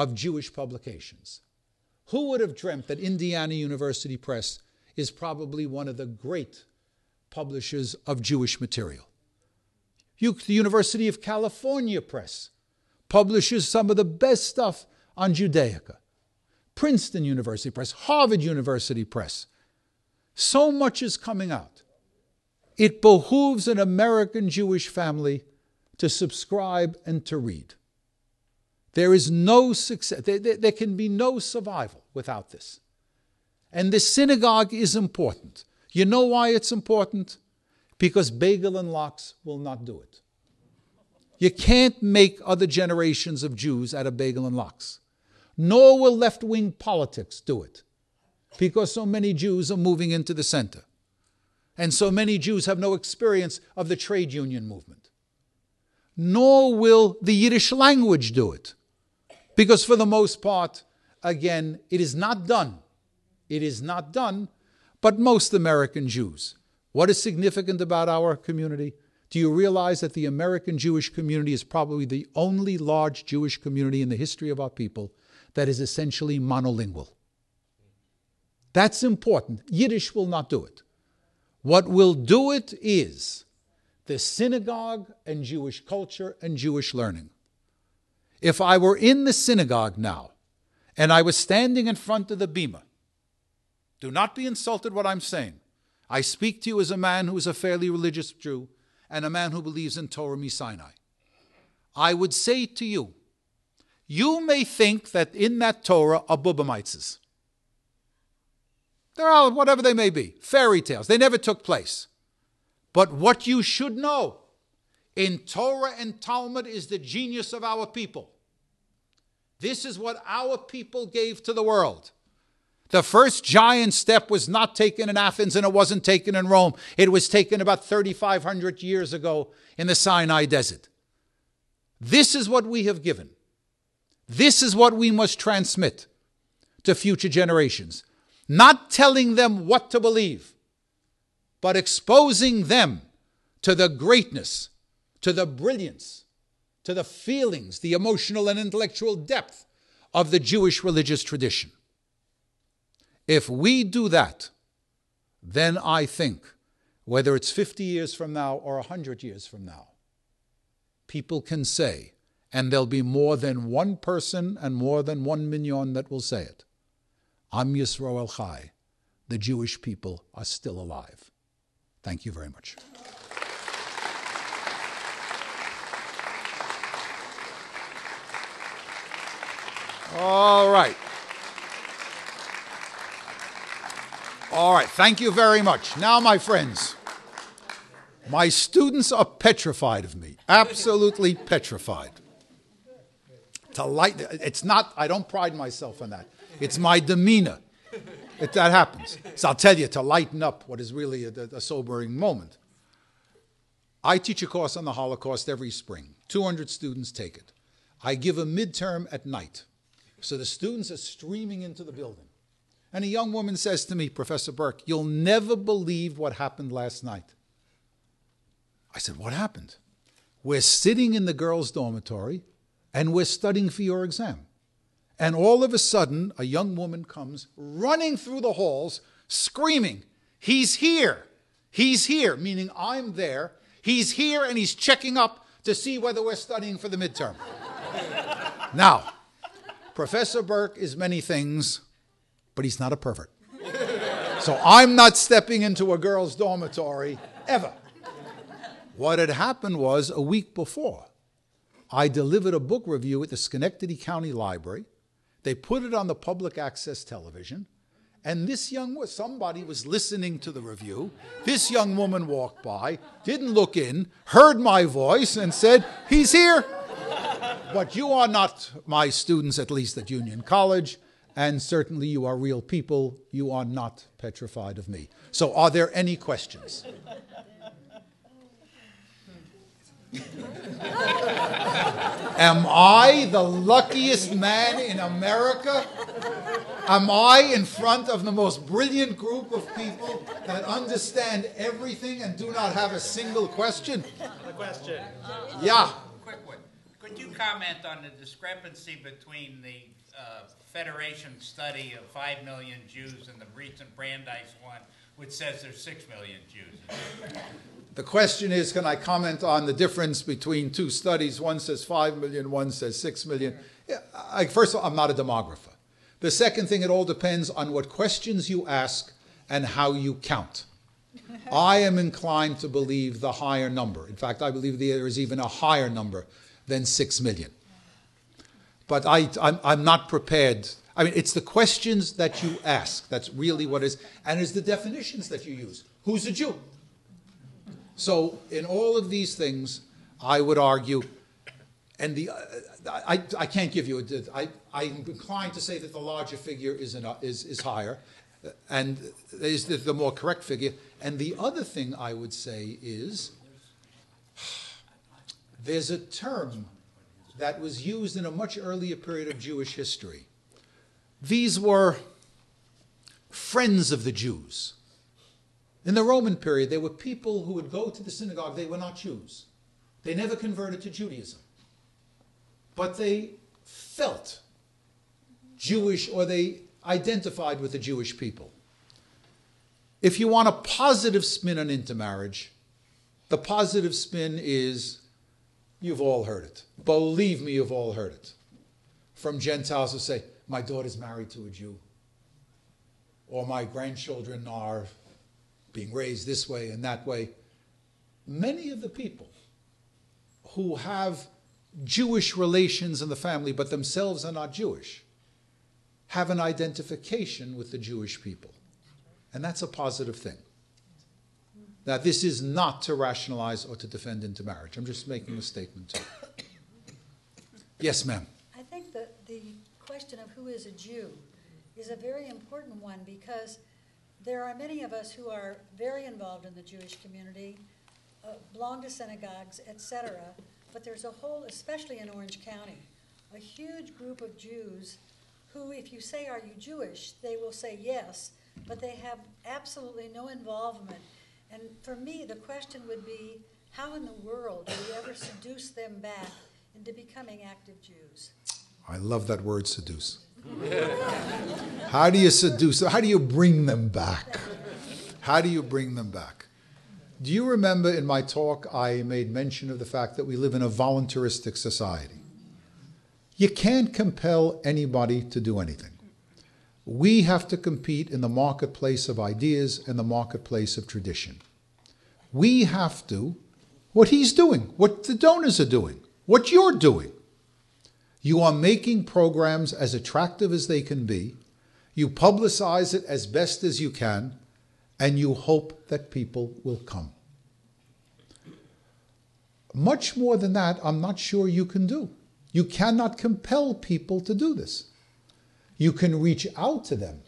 Speaker 1: of Jewish publications. Who would have dreamt that Indiana University Press is probably one of the great publishers of Jewish material? the University of California Press publishes some of the best stuff on Judaica. Princeton University Press, Harvard University Press. So much is coming out. It behooves an American Jewish family to subscribe and to read. There is no success, there, there, there, can be no survival without this. And the synagogue is important. You know why it's important? Because bagel and lox will not do it. You can't make other generations of Jews out of bagel and lox. Nor will left wing politics do it, because so many Jews are moving into the center. And so many Jews have no experience of the trade union movement. Nor will the Yiddish language do it, because for the most part, again, it is not done. It is not done, but most American Jews. What is significant about our community? Do you realize that the American Jewish community is probably the only large Jewish community in the history of our people that is essentially monolingual? That's important. Yiddish will not do it. What will do it is the synagogue and Jewish culture and Jewish learning. If I were in the synagogue now and I was standing in front of the bima, do not be insulted what I'm saying. I speak to you as a man who is a fairly religious Jew and a man who believes in Torah Sinai. I would say to you, you may think that in that Torah are bubbe meises. They're all, whatever they may be, fairy tales. They never took place. But what you should know in Torah and Talmud is the genius of our people. This is what our people gave to the world. The first giant step was not taken in Athens and it wasn't taken in Rome. It was taken about 3,500 years ago in the Sinai desert. This is what we have given. This is what we must transmit to future generations. Not telling them what to believe, but exposing them to the greatness, to the brilliance, to the feelings, the emotional and intellectual depth of the Jewish religious tradition. If we do that, then I think, whether it's 50 years from now or 100 years from now, people can say, and there'll be more than one person and more than one minyan that will say it. Am Yisroel Chai. The Jewish people are still alive. Thank you very much. All right. All right. Thank you very much. Now, my friends, my students are petrified of me. Absolutely petrified. To light, it's not, I don't pride myself on that. It's my demeanor. It, that happens. So I'll tell you to lighten up what is really a, a sobering moment. I teach a course on the Holocaust every spring. 200 students take it. I give a midterm at night. So the students are streaming into the building. And a young woman says to me, Professor Berk, you'll never believe what happened last night. I said, What happened? We're sitting in the girls' dormitory and we're studying for your exam. And all of a sudden, a young woman comes running through the halls, screaming, He's here! He's here! Meaning, I'm there. He's here and he's checking up to see whether we're studying for the midterm. *laughs* now, Professor Berk is many things, but he's not a pervert. *laughs* So I'm not stepping into a girl's dormitory ever. What had happened was a week before, I delivered a book review at the Schenectady County Library. They put it on the public access television. And this young somebody was listening to the review. This young woman walked by, didn't look in, heard my voice, and said, He's here. But you are not my students, at least at Union College, and certainly you are real people. You are not petrified of me. So, are there any questions? *laughs* Am I the luckiest man in America? Am I in front of the most brilliant group of people that understand everything and do not have a single question?
Speaker 2: A question.
Speaker 1: Yeah.
Speaker 3: Quick one. Could you comment on the discrepancy between the uh, Federation study of 5 million Jews and the recent Brandeis one, which says there's 6 million Jews?
Speaker 1: The question is can I comment on the difference between two studies? One says 5 million, one says 6 million. I, first of all, I'm not a demographer. The second thing, it all depends on what questions you ask and how you count. *laughs* I am inclined to believe the higher number. In fact, I believe there is even a higher number than 6 million. But I, I'm, I'm not prepared. I mean, it's the questions that you ask that's really what is, and it's the definitions that you use. Who's a Jew? So, in all of these things, I would argue, and the, uh, I, I can't give you a, I, I'm inclined to say that the larger figure is, an, is, is higher, and is the, the more correct figure. And the other thing I would say is there's a term that was used in a much earlier period of Jewish history. These were friends of the Jews. In the Roman period, there were people who would go to the synagogue, they were not Jews. They never converted to Judaism. But they felt Jewish or they identified with the Jewish people. If you want a positive spin on intermarriage, the positive spin is you've all heard it. Believe me, you've all heard it. From Gentiles who say, My daughter's married to a Jew, or my grandchildren are being raised this way and that way. Many of the people who have Jewish relations in the family but themselves are not Jewish have an identification with the Jewish people. And that's a positive thing. Now, this is not to rationalize or to defend intermarriage. I'm just making a statement. Yes, ma'am.
Speaker 4: I think that the question of who is a Jew is a very important one because there are many of us who are very involved in the Jewish community, uh, belong to synagogues, etc., but there's a whole, especially in Orange County, a huge group of Jews who, if you say, Are you Jewish? they will say yes, but they have absolutely no involvement. And for me, the question would be how in the world do we ever seduce them back into becoming active Jews?
Speaker 1: I love that word seduce. how do you seduce? How do you bring them back? How do you bring them back? Do you remember in my talk I made mention of the fact that we live in a voluntaristic society? You can't compel anybody to do anything. We have to compete in the marketplace of ideas and the marketplace of tradition. We have to, what he's doing, what the donors are doing, what you're doing. You are making programs as attractive as they can be. You publicize it as best as you can, and you hope that people will come. Much more than that, I'm not sure you can do. You cannot compel people to do this. You can reach out to them.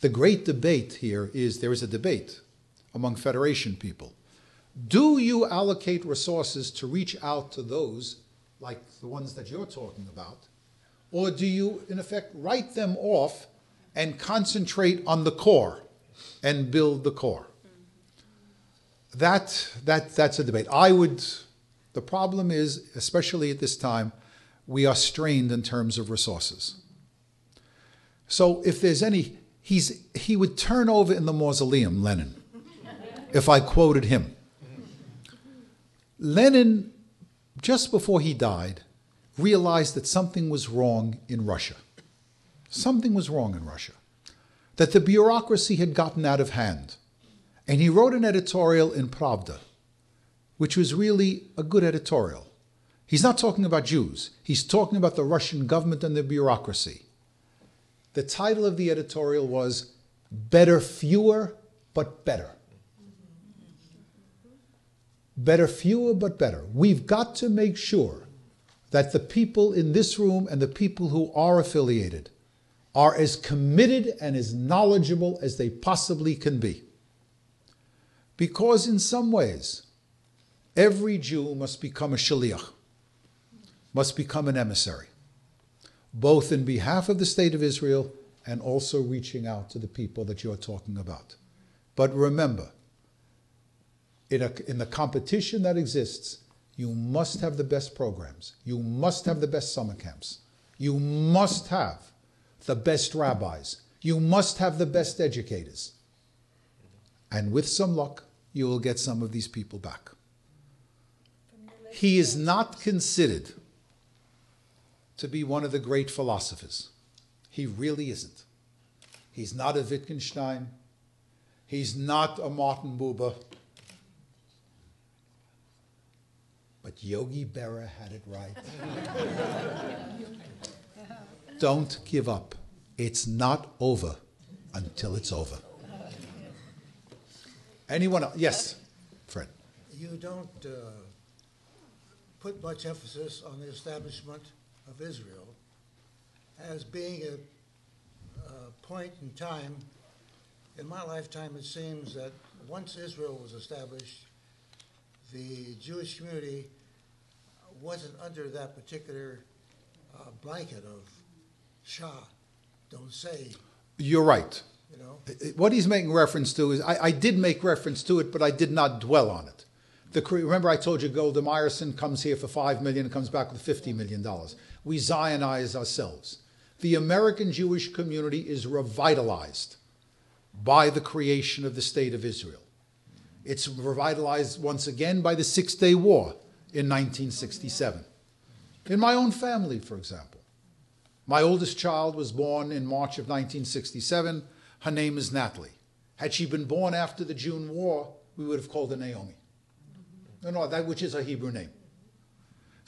Speaker 1: The great debate here is there is a debate among Federation people. Do you allocate resources to reach out to those like the ones that you're talking about? Or do you, in effect, write them off and concentrate on the core and build the core? That, that, that's a debate. I would, the problem is, especially at this time, we are strained in terms of resources. So if there's any, he's, he would turn over in the mausoleum, Lenin, if I quoted him. Lenin just before he died, realized that something was wrong in Russia. Something was wrong in Russia. That the bureaucracy had gotten out of hand. And he wrote an editorial in Pravda, which was really a good editorial. He's not talking about Jews, he's talking about the Russian government and the bureaucracy. The title of the editorial was Better Fewer, but Better. Better fewer, but better. We've got to make sure that the people in this room and the people who are affiliated are as committed and as knowledgeable as they possibly can be. Because in some ways, every Jew must become a shaliach, must become an emissary, both in behalf of the state of Israel and also reaching out to the people that you're talking about. But remember, in, a, in the competition that exists, you must have the best programs. You must have the best summer camps. You must have the best rabbis. You must have the best educators. And with some luck, you will get some of these people back. He is not considered to be one of the great philosophers. He really isn't. He's not a Wittgenstein. He's not a Martin Buber. But Yogi Berra had it right. *laughs* Don't give up. It's not over until it's over. Anyone else? Yes, Fred.
Speaker 2: You don't uh, put much emphasis on the establishment of Israel as being a, a point in time. In my lifetime, it seems that once Israel was established, the Jewish community wasn't under that particular uh, blanket of Shah, don't say,
Speaker 1: You're right.
Speaker 2: you know.
Speaker 1: What he's making reference to is I, I did make reference to it, but I did not dwell on it. The, remember, I told you Golda Meyerson comes here for $5 million and comes back with fifty million dollars. We Zionize ourselves. The American Jewish community is revitalized by the creation of the state of Israel. It's revitalized once again by the Six Day War in 1967. In my own family, for example, my oldest child was born in March of 1967. Her name is Natalie. Had she been born after the June War, we would have called her Naomi. No, no, that which is her Hebrew name.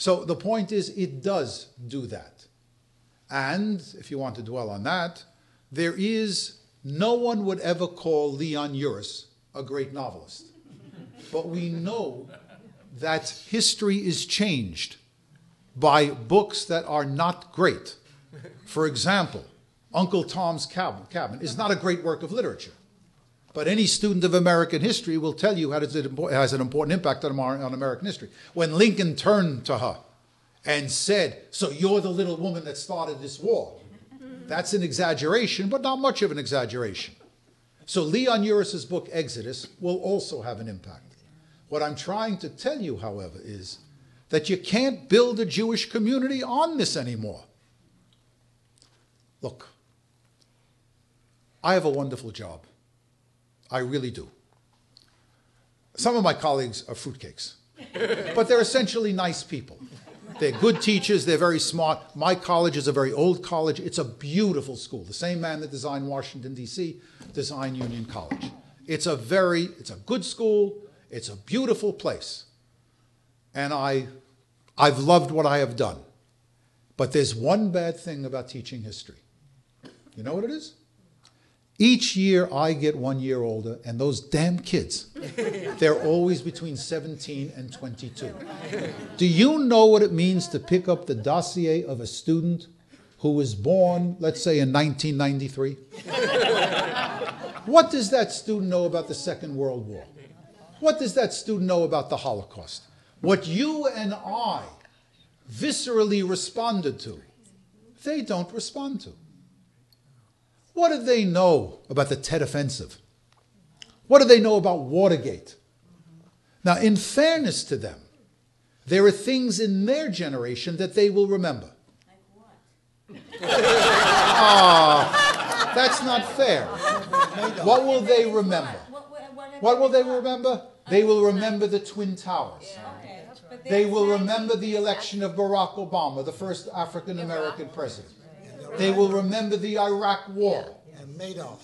Speaker 1: So the point is, it does do that. And if you want to dwell on that, there is no one would ever call Leon Uris a great novelist. But we know that history is changed by books that are not great. For example, Uncle Tom's Cabin, is not a great work of literature. But any student of American history will tell you how it has an important impact on, American history. When Lincoln turned to her and said, So you're the little woman that started this war, that's an exaggeration, but not much of an exaggeration. So Leon Uris's book, Exodus, will also have an impact. What I'm trying to tell you, however, is that you can't build a Jewish community on this anymore. Look, I have a wonderful job. I really do. Some of my colleagues are fruitcakes, *laughs* but they're essentially nice people. They're good teachers, they're very smart. My college is a very old college. It's a beautiful school. The same man that designed Washington, D.C., designed Union College. It's a very, it's a good school, it's a beautiful place. And I, I've loved what I have done. But there's one bad thing about teaching history. You know what it is? Each year I get one year older, and those damn kids, *laughs* they're always between 17 and 22. Do you know what it means to pick up the dossier of a student who was born, let's say, in 1993? what does that student know about the Second World War? What does that student know about the Holocaust? What you and I viscerally responded to, they don't respond to. What do they know about the Tet Offensive? What do they know about Watergate? Now, in fairness to them, there are things in their generation that they will remember. Like what? Ah, that's not fair. What will they remember? What will they remember? They will remember the Twin Towers. They will remember the election of Barack Obama, the first African American president. They will remember the Iraq War.
Speaker 2: And Madoff.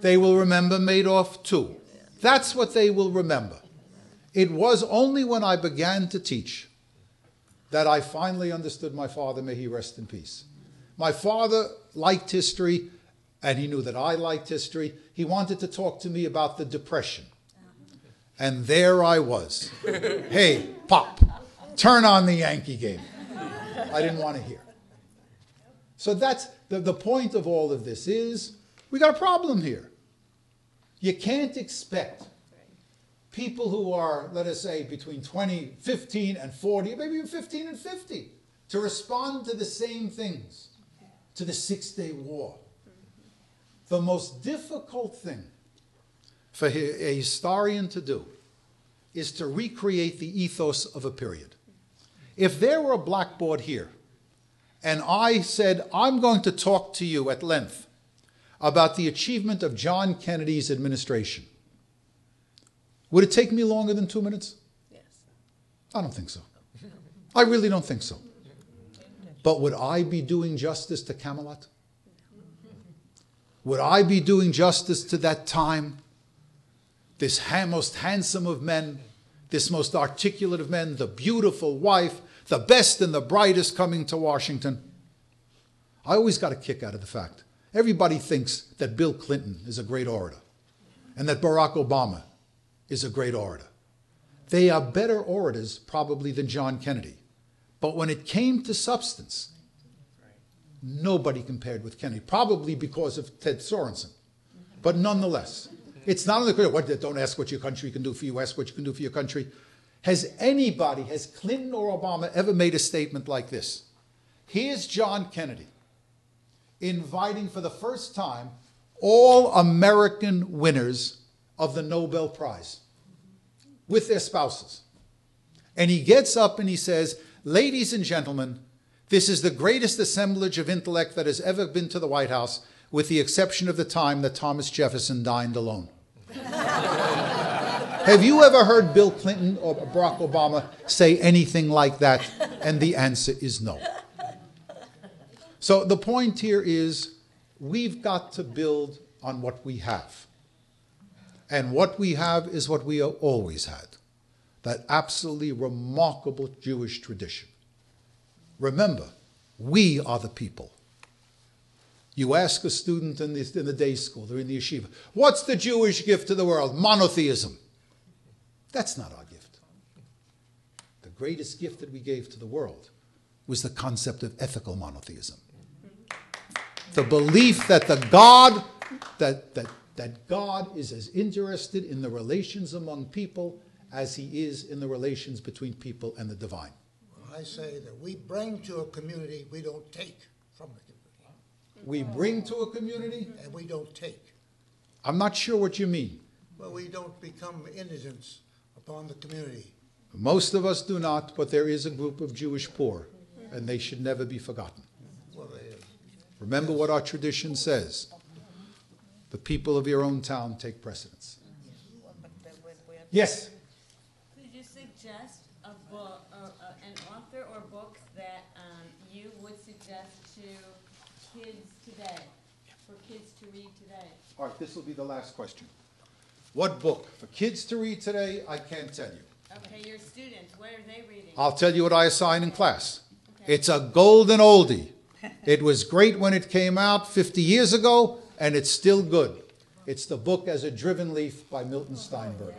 Speaker 1: They will remember Madoff too. That's what they will remember. It was only when I began to teach that I finally understood my father, may he rest in peace. My father liked history, and he knew that I liked history. He wanted to talk to me about the Depression. And there I was. *laughs* hey, Pop, turn on the Yankee game. I didn't want to hear. So that's the, the point of all of this is we got a problem here. You can't expect people who are, let us say, between 20, 15 and 40, maybe even 15 and 50, to respond to the same things, to the Six Day War. The most difficult thing for a historian to do is to recreate the ethos of a period. If there were a blackboard here and I said, I'm going to talk to you at length about the achievement of John Kennedy's administration. Would it take me longer than two minutes?
Speaker 5: Yes.
Speaker 1: I don't think so. I really don't think so. But would I be doing justice to Camelot? Would I be doing justice to that time? This most handsome of men, this most articulate of men, the beautiful wife, the best and the brightest coming to Washington. I always got a kick out of the fact everybody thinks that Bill Clinton is a great orator and that Barack Obama is a great orator. They are better orators, probably, than John Kennedy. But when it came to substance, nobody compared with Kennedy, probably because of Ted Sorensen. But nonetheless, it's not only what don't ask what your country can do for you, ask what you can do for your country. Has anybody, has Clinton or Obama ever made a statement like this? Here's John Kennedy inviting for the first time all American winners of the Nobel Prize with their spouses. And he gets up and he says, Ladies and gentlemen, this is the greatest assemblage of intellect that has ever been to the White House, with the exception of the time that Thomas Jefferson dined alone. Have you ever heard Bill Clinton or Barack Obama say anything like that? And the answer is no. So the point here is we've got to build on what we have. And what we have is what we always had that absolutely remarkable Jewish tradition. Remember, we are the people. You ask a student in the, in the day school, they're in the yeshiva, what's the Jewish gift to the world? Monotheism. That's not our gift. The greatest gift that we gave to the world was the concept of ethical monotheism. The belief that the God that, that that God is as interested in the relations among people as he is in the relations between people and the divine.
Speaker 2: I say that we bring to a community, we don't take from the community,
Speaker 1: We bring to a community,
Speaker 2: and we don't take.
Speaker 1: I'm not sure what you mean.
Speaker 2: Well, we don't become indigents upon the community.
Speaker 1: Most of us do not, but there is a group of Jewish poor, and they should never be forgotten. Remember what our tradition says the people of your own town take precedence. Yes?
Speaker 5: Could you suggest a book, or uh, an author or books that um, you would suggest to kids today, for kids to read today?
Speaker 1: All right, this will be the last question. What book? For kids to read today, I can't tell you.
Speaker 5: Okay, your students, what are they reading?
Speaker 1: I'll tell you what I assign in class. It's a golden oldie. It was great when it came out 50 years ago, and it's still good. It's the book As a Driven Leaf by Milton Steinberg.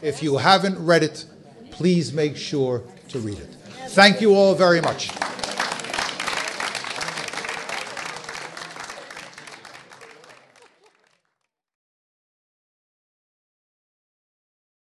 Speaker 1: If you haven't read it, please make sure to read it. Thank you all very much.